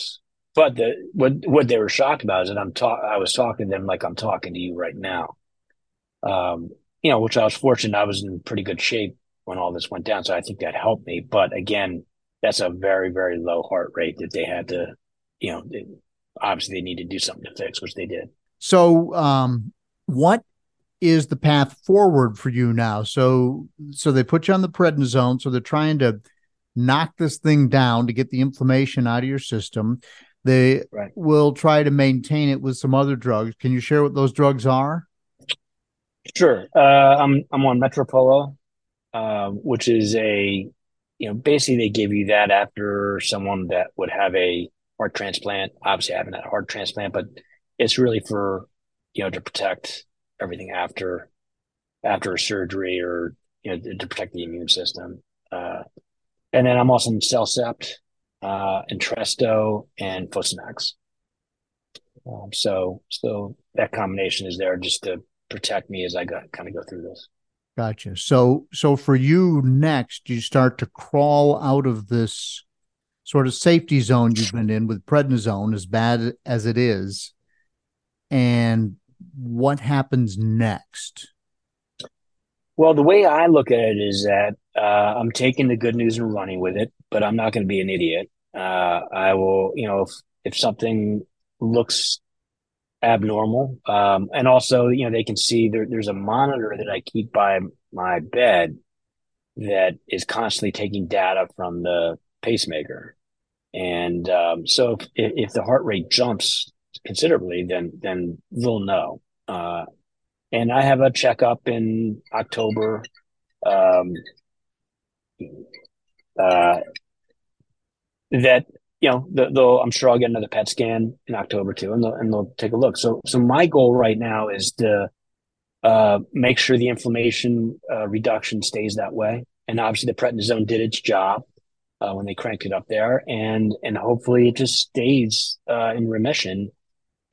[SPEAKER 2] but the what what they were shocked about is that I'm talk I was talking to them like I'm talking to you right now. Um, you know, which I was fortunate. I was in pretty good shape when all this went down. So I think that helped me. But again, that's a very, very low heart rate that they had to, you know, they, obviously they need to do something to fix, which they did.
[SPEAKER 1] So, um, what is the path forward for you now? So, so they put you on the prednisone. So they're trying to knock this thing down to get the inflammation out of your system. They right. will try to maintain it with some other drugs. Can you share what those drugs are?
[SPEAKER 2] Sure. Uh, I'm I'm on Metoprolol, um, which is a, you know, basically they give you that after someone that would have a heart transplant. Obviously, had a heart transplant, but it's really for, you know, to protect everything after, after a surgery or, you know, to, protect the immune system. Uh, and then I'm also in CellCept, uh, Entresto, and Fosamax. Um, so, so that combination is there just to protect me as I got, kind of go through this.
[SPEAKER 1] Gotcha. So so for you next, you start to crawl out of this sort of safety zone you've been in with prednisone, as bad as it is. And what happens next?
[SPEAKER 2] Well, the way I look at it is that uh, I'm taking the good news and running with it, but I'm not going to be an idiot. Uh, I will, you know, if, if something looks abnormal. Um, and also, you know, they can see there, there's a monitor that I keep by my bed that is constantly taking data from the pacemaker. And um, so if, if the heart rate jumps considerably, then then they'll know. Uh, and I have a checkup in October. Um, uh, that you know, they'll, I'm sure I'll get another PET scan in October too, and they'll, and they'll take a look. So, so my goal right now is to uh, make sure the inflammation uh, reduction stays that way. And obviously, the prednisone did its job uh, when they cranked it up there, and and hopefully it just stays uh, in remission.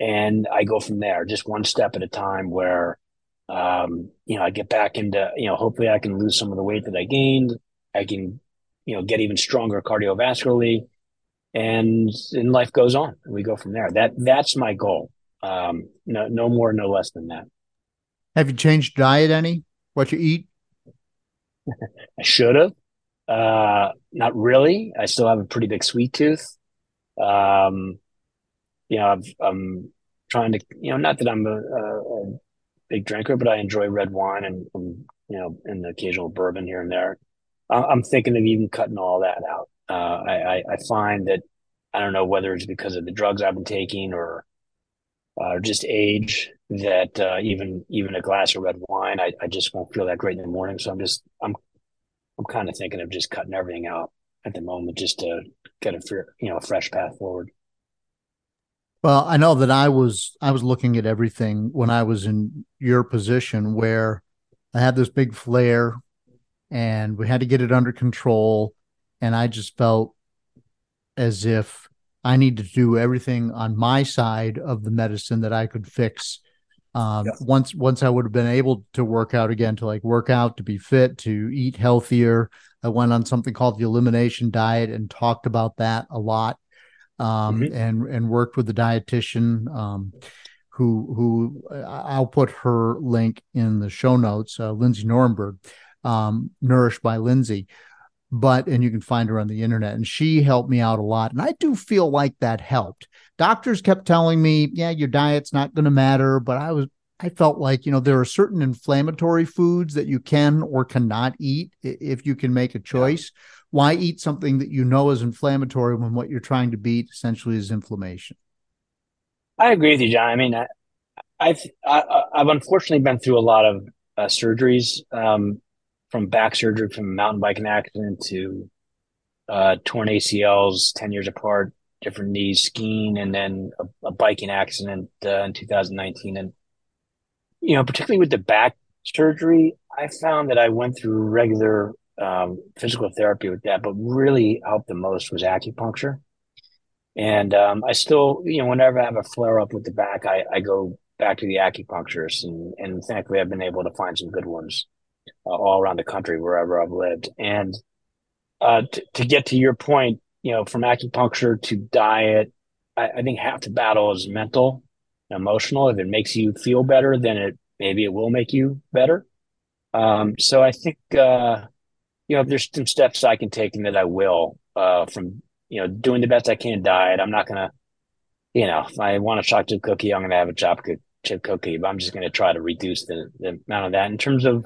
[SPEAKER 2] And I go from there, just one step at a time. Where um, you know I get back into you know hopefully I can lose some of the weight that I gained. I can you know get even stronger cardiovascularly and and life goes on and we go from there. That that's my goal. Um no no more no less than that.
[SPEAKER 1] Have you changed diet any? What you eat? *laughs*
[SPEAKER 2] I should have. Uh not really. I still have a pretty big sweet tooth. Um you know I've, i'm trying to you know not that i'm a, a, a big drinker but i enjoy red wine and, and you know and the occasional bourbon here and there. I'm thinking of even cutting all that out uh, I, I find that I don't know whether it's because of the drugs I've been taking or uh, just age that uh, even even a glass of red wine, I, I just won't feel that great in the morning. So I'm just I'm I'm kind of thinking of just cutting everything out at the moment just to get a you know a fresh path forward.
[SPEAKER 1] Well, I know that I was I was looking at everything when I was in your position where I had this big flare and we had to get it under control and I just felt as if I need to do everything on my side of the medicine that I could fix. Um. Once once I would have been able to work out again, to like work out, to be fit, to eat healthier. I went on something called the elimination diet and talked about that a lot, um, mm-hmm. and and worked with the dietitian. Um, who who I'll put her link in the show notes. Uh, Lindsay Norenberg, um, nourished by Lindsay, but and you can find her on the internet and she helped me out a lot and i do feel like that helped. Doctors kept telling me yeah your diet's not going to matter but i was i felt like you know there are certain inflammatory foods that you can or cannot eat if you can make a choice. Yeah. why eat something that you know is inflammatory when what you're trying to beat essentially is inflammation?
[SPEAKER 2] I agree with you john. I mean I, i've I, have i have unfortunately been through a lot of uh, surgeries um, from back surgery from a mountain biking accident to uh, torn ACLs 10 years apart different knees, skiing, and then a, a biking accident uh, in 2019. And you know, particularly with the back surgery, I found that I went through regular um, physical therapy with that, but really helped the most was acupuncture. And um, I still, you know, whenever I have a flare up with the back, I, I go back to the acupuncturist, and, and thankfully, I've been able to find some good ones uh, all around the country wherever I've lived. And uh, t- to get to your point, you know, from acupuncture to diet, I, I think half the battle is mental, emotional. If it makes you feel better, then it maybe it will make you better. Um, so I think uh, you know, there's some steps I can take and that I will uh, from you know doing the best I can diet. I'm not gonna, you know, if I want a chocolate cookie, I'm gonna have a chocolate chip cookie, but I'm just gonna try to reduce the, the amount of that in terms of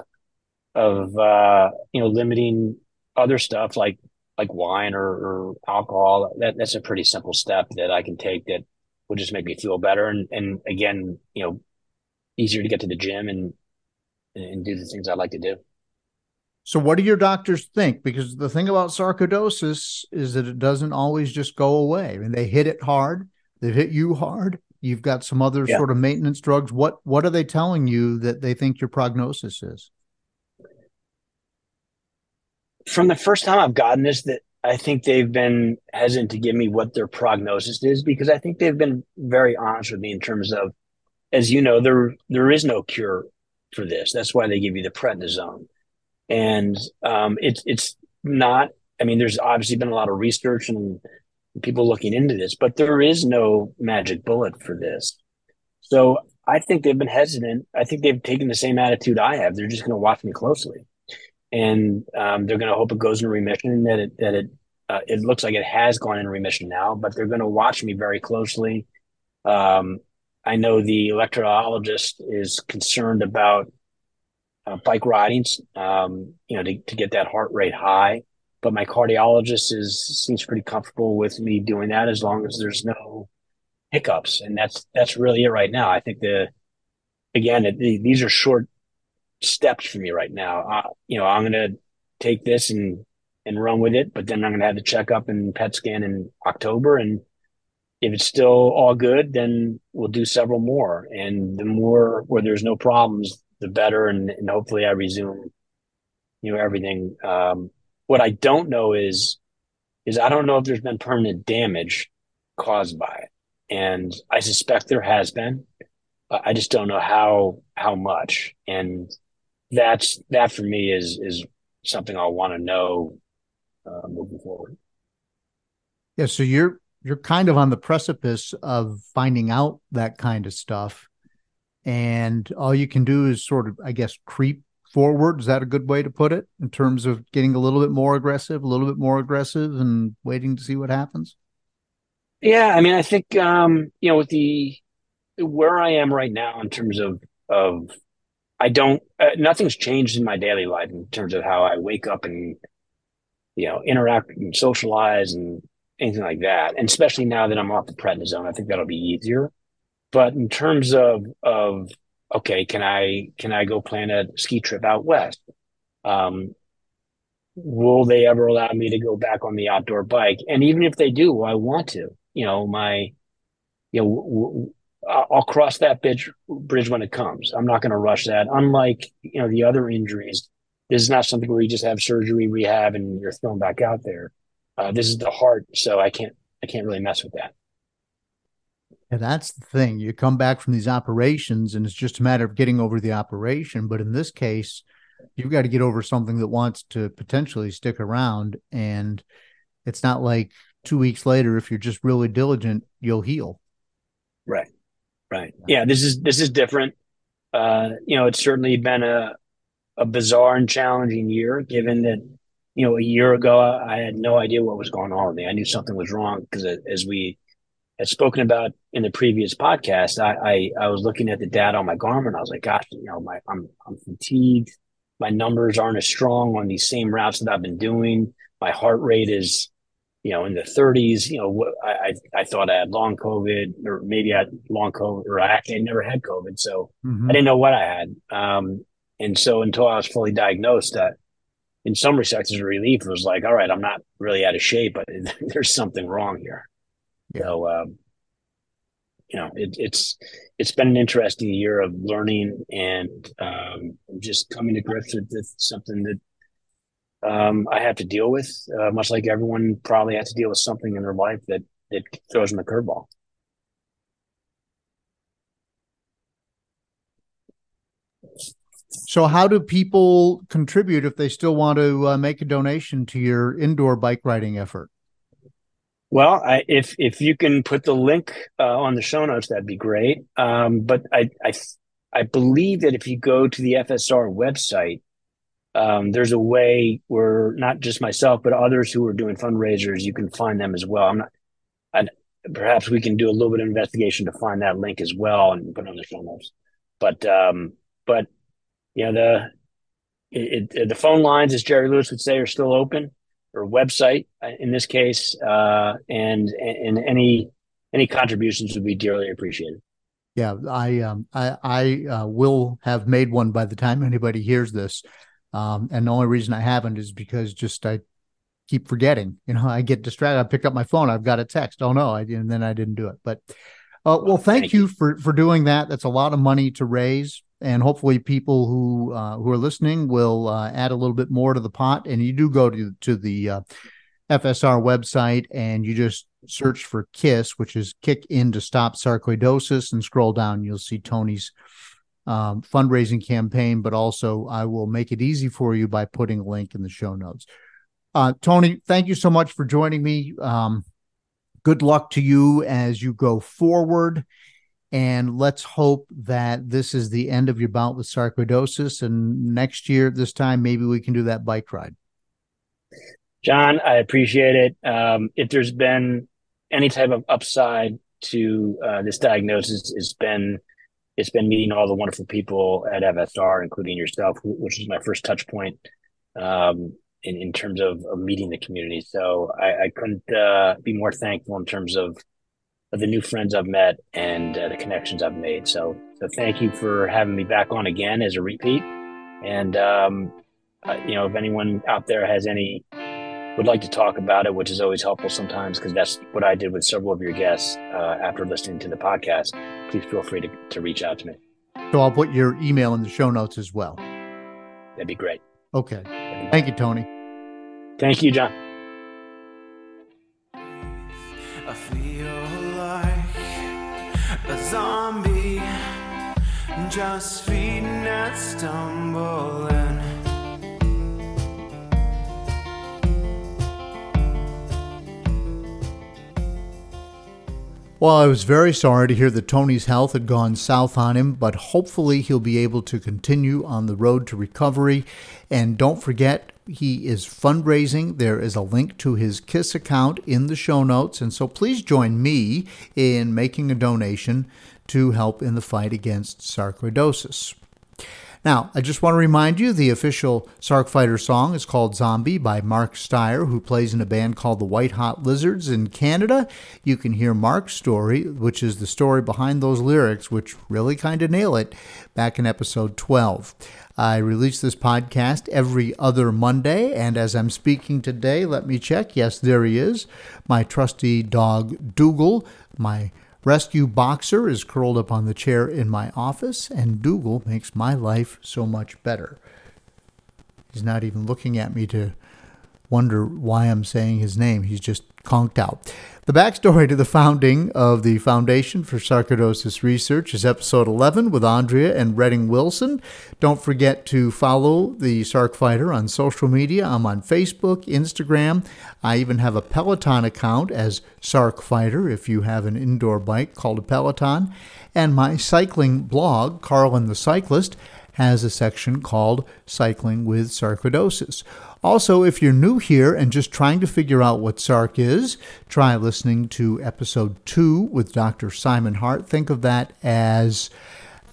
[SPEAKER 2] of uh, you know limiting other stuff like like wine or, or alcohol. That that's a pretty simple step that I can take that will just make me feel better and and again you know easier to get to the gym and and do the things I like to do.
[SPEAKER 1] So, what do your doctors think? Because the thing about sarcoidosis is that it doesn't always just go away. I mean, they hit it hard. They've hit you hard. You've got some other yeah. sort of maintenance drugs. What What are they telling you that they think your prognosis is?
[SPEAKER 2] From the first time I've gotten this, that I think they've been hesitant to give me what their prognosis is because I think they've been very honest with me in terms of, as you know, there there is no cure for this. That's why they give you the prednisone and um, it's it's not. I mean, there's obviously been a lot of research and people looking into this, but there is no magic bullet for this. So I think they've been hesitant. I think they've taken the same attitude I have. They're just going to watch me closely, and um, they're going to hope it goes in remission. That it that it uh, it looks like it has gone in remission now, but they're going to watch me very closely. Um, I know the electrologist is concerned about uh, bike ridings, um, you know, to, to get that heart rate high. But my cardiologist is seems pretty comfortable with me doing that as long as there's no hiccups, and that's that's really it right now. I think the again it, the, these are short steps for me right now. Uh, you know, I'm gonna take this and and run with it, but then I'm gonna have the checkup and PET scan in October, and if it's still all good, then we'll do several more. And the more where there's no problems, the better, and, and hopefully I resume, you know, everything. Um, what I don't know is, is I don't know if there's been permanent damage caused by it, and I suspect there has been. I just don't know how how much, and that's that for me is is something I'll want to know uh, moving forward.
[SPEAKER 1] Yeah, so you're you're kind of on the precipice of finding out that kind of stuff and all you can do is sort of, I guess, creep forward. Is that a good way to put it in terms of getting a little bit more aggressive, a little bit more aggressive, and waiting to see what happens?
[SPEAKER 2] Yeah, I mean, I think um, you know, with the where I am right now in terms of of I don't uh, nothing's changed in my daily life in terms of how I wake up and you know interact and socialize and anything like that. And especially now that I'm off the prednisone, I think that'll be easier. But in terms of of okay, can I can I go plan a ski trip out west? Um, will they ever allow me to go back on the outdoor bike? And even if they do, I want to. You know, my you know, w- w- I'll cross that bridge bridge when it comes. I'm not going to rush that. Unlike you know the other injuries, this is not something where you just have surgery, rehab, and you're thrown back out there. Uh, this is the heart, so I can't I can't really mess with that.
[SPEAKER 1] And that's the thing. You come back from these operations and it's just a matter of getting over the operation. But in this case, you've got to get over something that wants to potentially stick around. And it's not like two weeks later, if you're just really diligent, you'll heal.
[SPEAKER 2] Right. Yeah. This is, this is different. Uh, you know, it's certainly been a, a bizarre and challenging year given that, you know, a year ago, I had no idea what was going on with me. I knew something was wrong because as we, had spoken about in the previous podcast, I, I, I was looking at the data on my Garmin. I was like, gosh, you know, my I'm I'm fatigued. My numbers aren't as strong on these same routes that I've been doing. My heart rate is, you know, in the 30s. You know, I I, I thought I had long COVID, or maybe I had long COVID, or I actually never had COVID, so mm-hmm. I didn't know what I had. Um, and so until I was fully diagnosed, that in some respects, as a relief, it was like, all right, I'm not really out of shape, but *laughs* there's something wrong here. Yeah. So, um, you know, it, it's it's been an interesting year of learning and um, just coming to grips with, with something that um, I have to deal with, uh, much like everyone probably has to deal with something in their life that that throws them a curveball.
[SPEAKER 1] So, how do people contribute if they still want to uh, make a donation to your indoor bike riding effort?
[SPEAKER 2] Well, I, if if you can put the link uh, on the show notes, that'd be great. Um, but I, I I believe that if you go to the FSR website, um, there's a way where not just myself but others who are doing fundraisers, you can find them as well. I'm not. Perhaps we can do a little bit of investigation to find that link as well and put on the show notes. But um, but you know the it, it, the phone lines, as Jerry Lewis would say, are still open, or website uh, in this case, uh, and and any any contributions would be dearly appreciated.
[SPEAKER 1] Yeah, I um, I, I uh, will have made one by the time anybody hears this, um, and the only reason I haven't is because just I keep forgetting. You know, *laughs* I get distracted. I pick up my phone. I've got a text. Oh no, I and then I didn't do it. But uh, well, thank, thank you, you for for doing that. That's a lot of money to raise and hopefully people who uh, who are listening will uh, add a little bit more to the pot. And you do go to to the uh, FSR website and you just search for KISS, which is Kick In to Stop Sarcoidosis, and scroll down. You'll see Tony's um, fundraising campaign, but also I will make it easy for you by putting a link in the show notes. Uh, Tony, thank you so much for joining me. Um, good luck to you as you go forward and let's hope that this is the end of your bout with sarcoidosis. And next year, this time, maybe we can do that bike ride.
[SPEAKER 2] John, I appreciate it. Um, if there's been any type of upside to uh, this diagnosis, it's been it's been meeting all the wonderful people at FSR, including yourself, which is my first touch point um, in in terms of, of, meeting the community. So I, I couldn't uh, be more thankful in terms of the new friends I've met and uh, the connections I've made. So, so thank you for having me back on again as a repeat. And um, uh, you know, if anyone out there has any would like to talk about it, which is always helpful sometimes because that's what I did with several of your guests uh, after listening to the podcast. Please feel free to, to reach out to me.
[SPEAKER 1] So I'll put your email in the show notes as well.
[SPEAKER 2] That'd be great.
[SPEAKER 1] Okay. Thank you, Tony.
[SPEAKER 2] Thank you, John. I feel like a zombie, just feeding and stumbling.
[SPEAKER 1] Well, I was very sorry to hear that Tony's health had gone south on him, but hopefully he'll be able to continue on the road to recovery. And don't forget, he is fundraising. There is a link to his KISS account in the show notes. And so please join me in making a donation to help in the fight against sarcoidosis. Now, I just want to remind you the official Sarc Fighter song is called Zombie by Mark Steier, who plays in a band called the White Hot Lizards in Canada. You can hear Mark's story, which is the story behind those lyrics, which really kind of nail it, back in episode 12. I release this podcast every other Monday, and as I'm speaking today, let me check. Yes, there he is. My trusty dog, Dougal, my rescue boxer, is curled up on the chair in my office, and Dougal makes my life so much better. He's not even looking at me to wonder why I'm saying his name. He's just conked out. The backstory to the founding of the Foundation for Sarcoidosis Research is episode 11 with Andrea and Redding Wilson. Don't forget to follow the Sarc Fighter on social media. I'm on Facebook, Instagram. I even have a Peloton account as Sarc Fighter if you have an indoor bike called a Peloton. And my cycling blog, Carlin the Cyclist, has a section called Cycling with Sarcoidosis. Also, if you're new here and just trying to figure out what SARC is, try listening to episode two with Dr. Simon Hart. Think of that as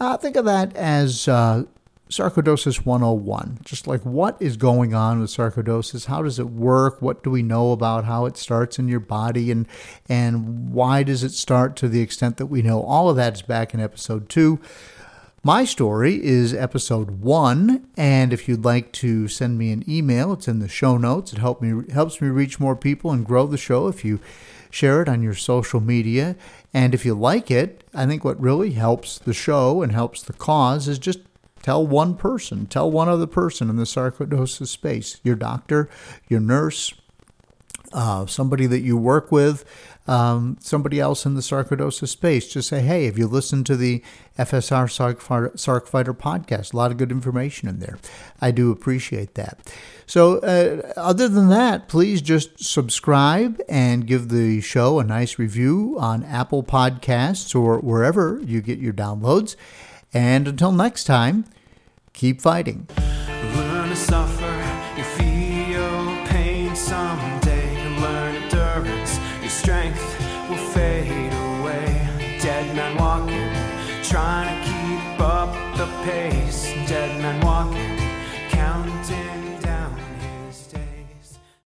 [SPEAKER 1] uh, think of that as uh, Sarcoidosis 101. Just like what is going on with sarcoidosis? How does it work? What do we know about how it starts in your body and and why does it start to the extent that we know? All of that is back in episode 2. My story is episode one, and if you'd like to send me an email, it's in the show notes. It help me helps me reach more people and grow the show. If you share it on your social media. And if you like it, I think what really helps the show and helps the cause is just tell one person, tell one other person in the sarcoidosis space your doctor, your nurse, uh, somebody that you work with, um, somebody else in the sarcoidosis space. Just say, hey, have you listened to the FSR Sarc Fighter podcast? A lot of good information in there. I do appreciate that. So, uh, other than that, please just subscribe and give the show a nice review on Apple Podcasts or wherever you get your downloads. And until next time, keep fighting.